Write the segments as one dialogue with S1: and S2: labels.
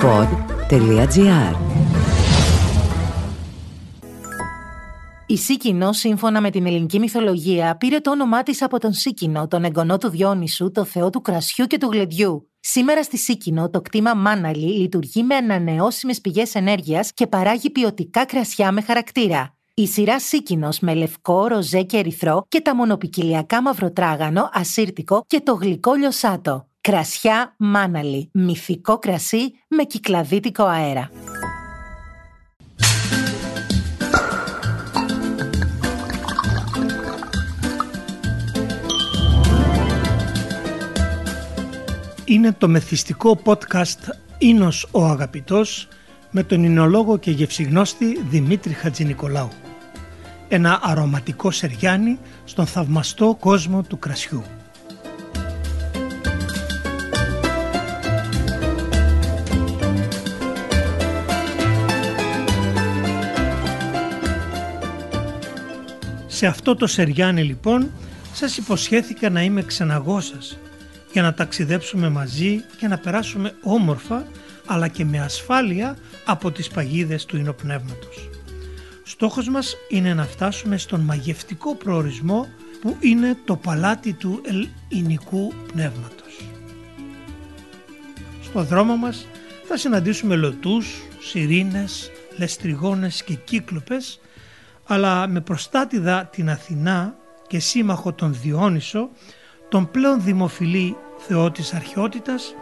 S1: pod.gr
S2: Η Σίκινο, σύμφωνα με την ελληνική μυθολογία, πήρε το όνομά της από τον Σίκινο, τον εγγονό του Διόνυσου, το θεό του κρασιού και του γλεντιού. Σήμερα στη Σίκινο, το κτήμα Μάναλι λειτουργεί με ανανεώσιμες πηγές ενέργειας και παράγει ποιοτικά κρασιά με χαρακτήρα. Η σειρά Σίκινος με λευκό, ροζέ και ερυθρό και τα μονοπικυλιακά μαυροτράγανο, ασύρτικο και το γλυκό λιωσάτο. Κρασιά Μάναλι, μυθικό κρασί με κυκλαδίτικο αέρα.
S3: Είναι το μεθυστικό podcast «Ίνος ο αγαπητός» με τον εινολόγο και γευσιγνώστη Δημήτρη Χατζηνικολάου. Ένα αρωματικό σεριάνι στον θαυμαστό κόσμο του κρασιού. Σε αυτό το σεριάνι λοιπόν σας υποσχέθηκα να είμαι ξεναγό σας για να ταξιδέψουμε μαζί και να περάσουμε όμορφα αλλά και με ασφάλεια από τις παγίδες του ινοπνεύματος. Στόχος μας είναι να φτάσουμε στον μαγευτικό προορισμό που είναι το παλάτι του ελληνικού πνεύματος. Στο δρόμο μας θα συναντήσουμε λωτούς, σιρήνες, λεστριγόνες και κύκλοπες αλλά με προστάτηδα την Αθηνά και σύμμαχο τον Διόνυσο τον πλέον δημοφιλή Θεό της αρχαιότητας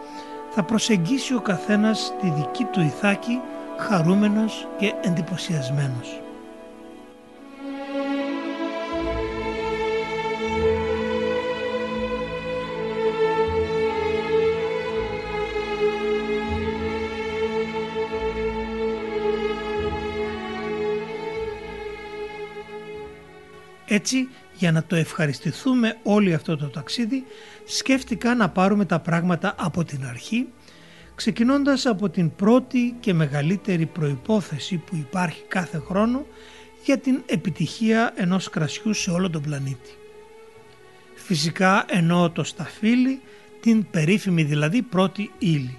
S3: θα προσεγγίσει ο καθένας τη δική του ηθάκη χαρούμενος και εντυπωσιασμένος. Έτσι για να το ευχαριστηθούμε όλοι αυτό το ταξίδι, σκέφτηκα να πάρουμε τα πράγματα από την αρχή, ξεκινώντας από την πρώτη και μεγαλύτερη προϋπόθεση που υπάρχει κάθε χρόνο για την επιτυχία ενός κρασιού σε όλο τον πλανήτη. Φυσικά εννοώ το σταφύλι, την περίφημη δηλαδή πρώτη ύλη.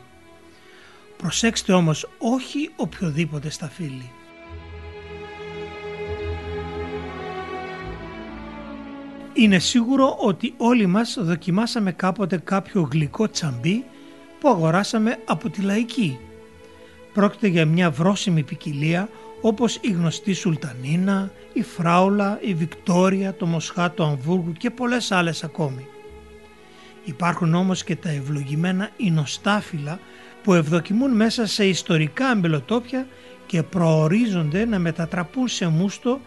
S3: Προσέξτε όμως όχι οποιοδήποτε σταφύλι. Είναι σίγουρο ότι όλοι μας δοκιμάσαμε κάποτε κάποιο γλυκό τσαμπί που αγοράσαμε από τη λαϊκή. Πρόκειται για μια βρόσιμη ποικιλία όπως η γνωστή Σουλτανίνα, η Φράουλα, η Βικτόρια, το Μοσχάτο Αμβούργου και πολλές άλλες ακόμη. Υπάρχουν όμως και τα ευλογημένα ινοστάφυλλα που ευδοκιμούν μέσα σε ιστορικά αμπελοτόπια και προορίζονται να μετατραπούν σε μούστο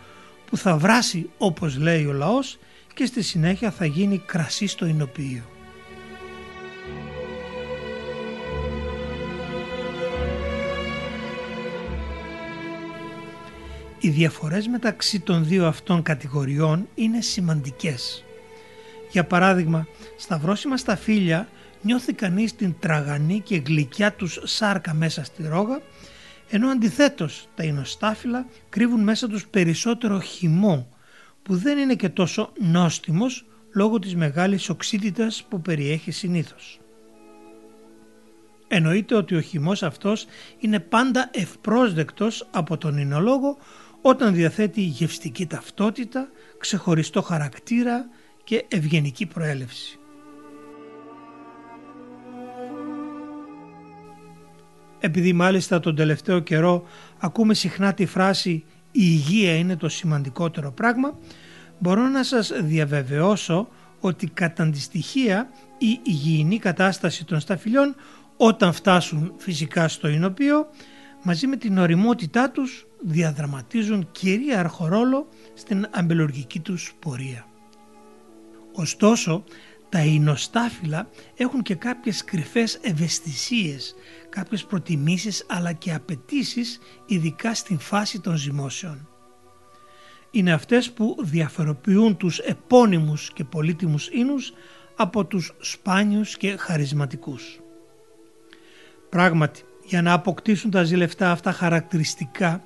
S3: που θα βράσει όπως λέει ο λαός και στη συνέχεια θα γίνει κρασί στο εινοποιείο. Οι διαφορές μεταξύ των δύο αυτών κατηγοριών είναι σημαντικές. Για παράδειγμα, στα βρόσιμα σταφύλια νιώθει κανείς την τραγανή και γλυκιά τους σάρκα μέσα στη ρόγα, ενώ αντιθέτως τα ινοστάφυλλα κρύβουν μέσα τους περισσότερο χυμό που δεν είναι και τόσο νόστιμος λόγω της μεγάλης οξύτητας που περιέχει συνήθως. Εννοείται ότι ο χυμός αυτός είναι πάντα ευπρόσδεκτος από τον εινολόγο όταν διαθέτει γευστική ταυτότητα, ξεχωριστό χαρακτήρα και ευγενική προέλευση. Επειδή μάλιστα τον τελευταίο καιρό ακούμε συχνά τη φράση η υγεία είναι το σημαντικότερο πράγμα, μπορώ να σας διαβεβαιώσω ότι κατά τη στοιχεία η υγιεινή κατάσταση των σταφυλιών όταν φτάσουν φυσικά στο εινοποιείο μαζί με την οριμότητά τους διαδραματίζουν κυρίαρχο ρόλο στην αμπελουργική τους πορεία. Ωστόσο, τα εινοστάφυλλα έχουν και κάποιες κρυφές ευαισθησίες, κάποιες προτιμήσεις αλλά και απαιτήσεις ειδικά στην φάση των ζυμώσεων. Είναι αυτές που διαφοροποιούν τους επώνυμους και πολύτιμους ίνους από τους σπάνιους και χαρισματικούς. Πράγματι, για να αποκτήσουν τα ζηλευτά αυτά χαρακτηριστικά,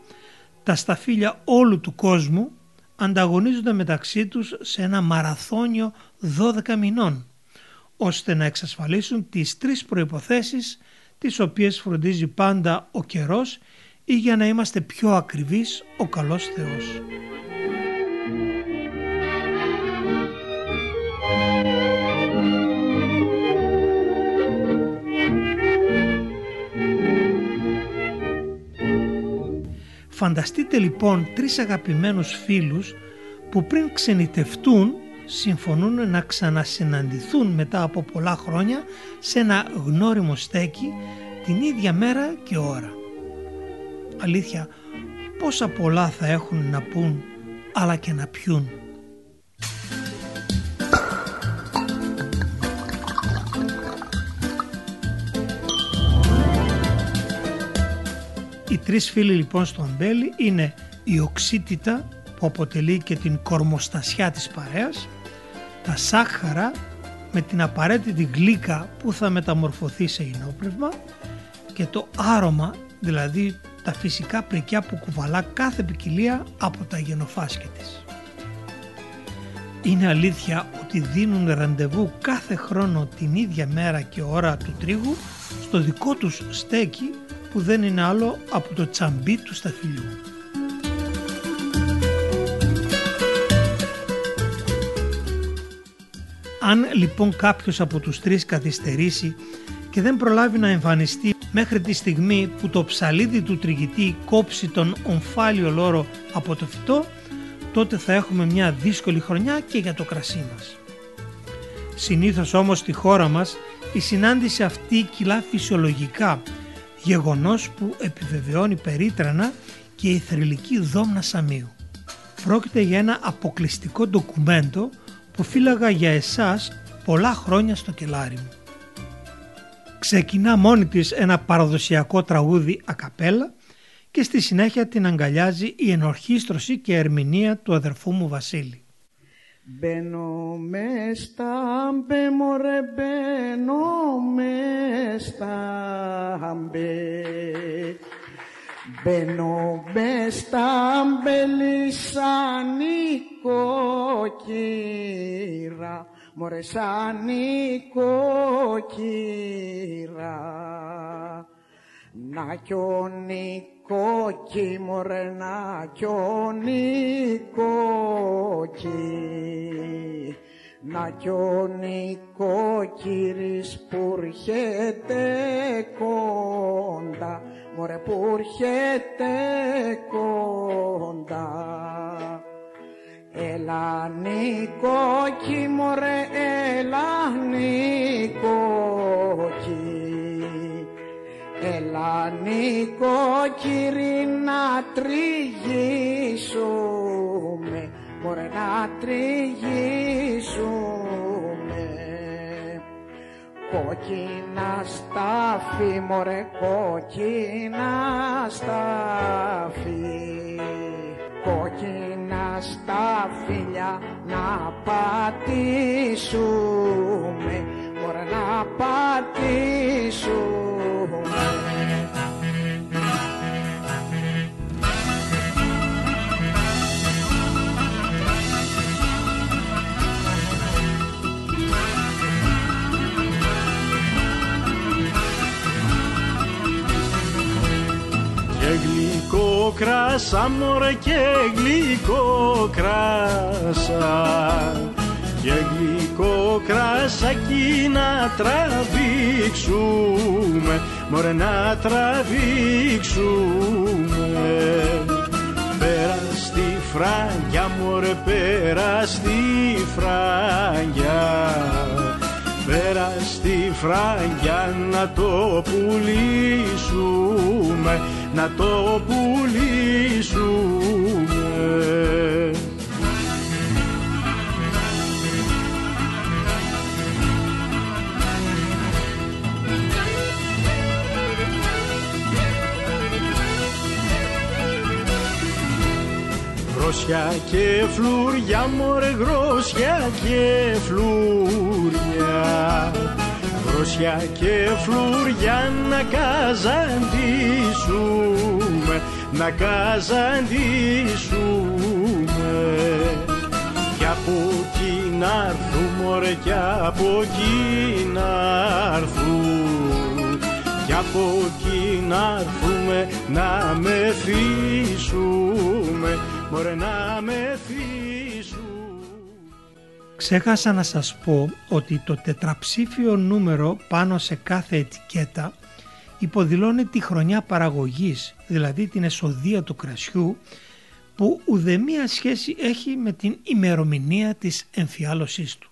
S3: τα σταφύλια όλου του κόσμου ανταγωνίζονται μεταξύ τους σε ένα μαραθώνιο 12 μηνών, ώστε να εξασφαλίσουν τις τρεις προϋποθέσεις τις οποίες φροντίζει πάντα ο καιρός ή για να είμαστε πιο ακριβείς ο καλός Θεός. Φανταστείτε λοιπόν τρεις αγαπημένους φίλους που πριν ξενιτευτούν συμφωνούν να ξανασυναντηθούν μετά από πολλά χρόνια σε ένα γνώριμο στέκι την ίδια μέρα και ώρα. Αλήθεια, πόσα πολλά θα έχουν να πούν αλλά και να πιούν. Οι τρεις φίλοι λοιπόν στο αμπέλι είναι η οξύτητα που αποτελεί και την κορμοστασιά της παρέας, τα σάχαρα με την απαραίτητη γλύκα που θα μεταμορφωθεί σε ενόπνευμα και το άρωμα, δηλαδή τα φυσικά πρικιά που κουβαλά κάθε ποικιλία από τα γενοφάσκη της. Είναι αλήθεια ότι δίνουν ραντεβού κάθε χρόνο την ίδια μέρα και ώρα του τρίγου στο δικό τους στέκι που δεν είναι άλλο από το τσαμπί του σταφυλιού. Αν λοιπόν κάποιος από τους τρεις καθυστερήσει και δεν προλάβει να εμφανιστεί μέχρι τη στιγμή που το ψαλίδι του τριγητή κόψει τον ομφάλιο λόρο από το φυτό, τότε θα έχουμε μια δύσκολη χρονιά και για το κρασί μας. Συνήθως όμως στη χώρα μας η συνάντηση αυτή κυλά φυσιολογικά, γεγονός που επιβεβαιώνει περίτρανα και η θρηλυκή δόμνα Σαμίου. Πρόκειται για ένα αποκλειστικό ντοκουμέντο που φύλαγα για εσάς πολλά χρόνια στο κελάρι μου. Ξεκινά μόνη της ένα παραδοσιακό τραγούδι ακαπέλα και στη συνέχεια την αγκαλιάζει η ενορχίστρωση και ερμηνεία του αδερφού μου Βασίλη.
S1: Μπαίνω με στα μπε μωρέ μπαίνω με στα μπε. Μπαίνω με στα μπελί σαν νοικοκύρα μωρέ σαν νοικοκύρα να κι ο νοικοκύ μωρέ να κι ο νοικοκύ να κι ο νοικοκύρης που έρχεται κοντά. Μωρέ που έρχεται κοντά. Έλα νοικοκύ μωρέ έλα νοικοκύ Έλα νοικοκύρη να τριγήσουμε μωρέ να τριγήσουμε κόκκινα στάφη μωρέ κόκκινα στάφη. Κόκκινα στα φιλιά να πατήσουμε. Μωρέ να πατήσουμε
S4: γλυκό κράσα μωρέ και γλυκό κράσα και γλυκό κρασάκι να τραβήξουμε μωρέ να τραβήξουμε. Πέρας στη φράγια μωρέ πέρας στη φράγια. Πέρας στη φράγια να το πουλήσουμε να το πουλήσουμε. Γρόσια και φλουριά μωρέ γρόσια και φλουριά Γρόσια και φλουριά να καζαντήσουμε Να καζαντήσουμε Κι από εκεί να έρθουν μωρέ κι από εκεί να έρθουν κι από εκεί να έρθουμε να μεθύσουμε Μωρέ να μεθύσουμε
S3: Ξέχασα να σας πω ότι το τετραψήφιο νούμερο πάνω σε κάθε ετικέτα υποδηλώνει τη χρονιά παραγωγής, δηλαδή την εσοδεία του κρασιού, που ουδεμία σχέση έχει με την ημερομηνία της εμφιάλωσής του.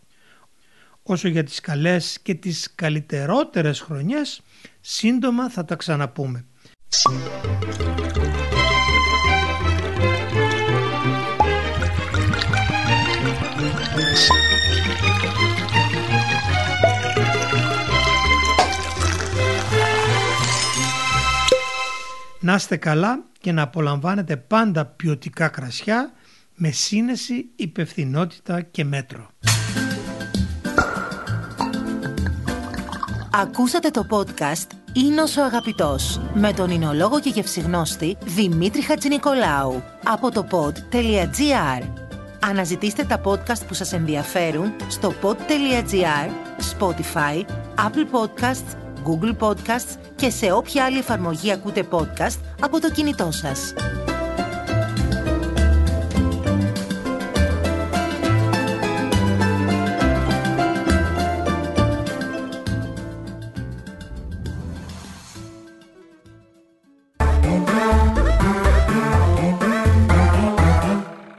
S3: Όσο για τις καλές και τις καλύτερότερες χρονιές, σύντομα θα τα ξαναπούμε. Να είστε καλά και να απολαμβάνετε πάντα ποιοτικά κρασιά με σύνεση, υπευθυνότητα και μέτρο.
S2: Ακούσατε το podcast «Ίνος ο Αγαπητός» με τον εινολόγο και γευσιγνώστη Δημήτρη Χατζηνικολάου από το pod.gr. Αναζητήστε τα podcast που σας ενδιαφέρουν στο pod.gr, Spotify, Apple Podcasts, Google Podcasts και σε όποια άλλη εφαρμογή ακούτε podcast από το κινητό σας.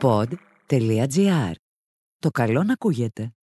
S5: Pod.gr. Το καλό να ακούγεται.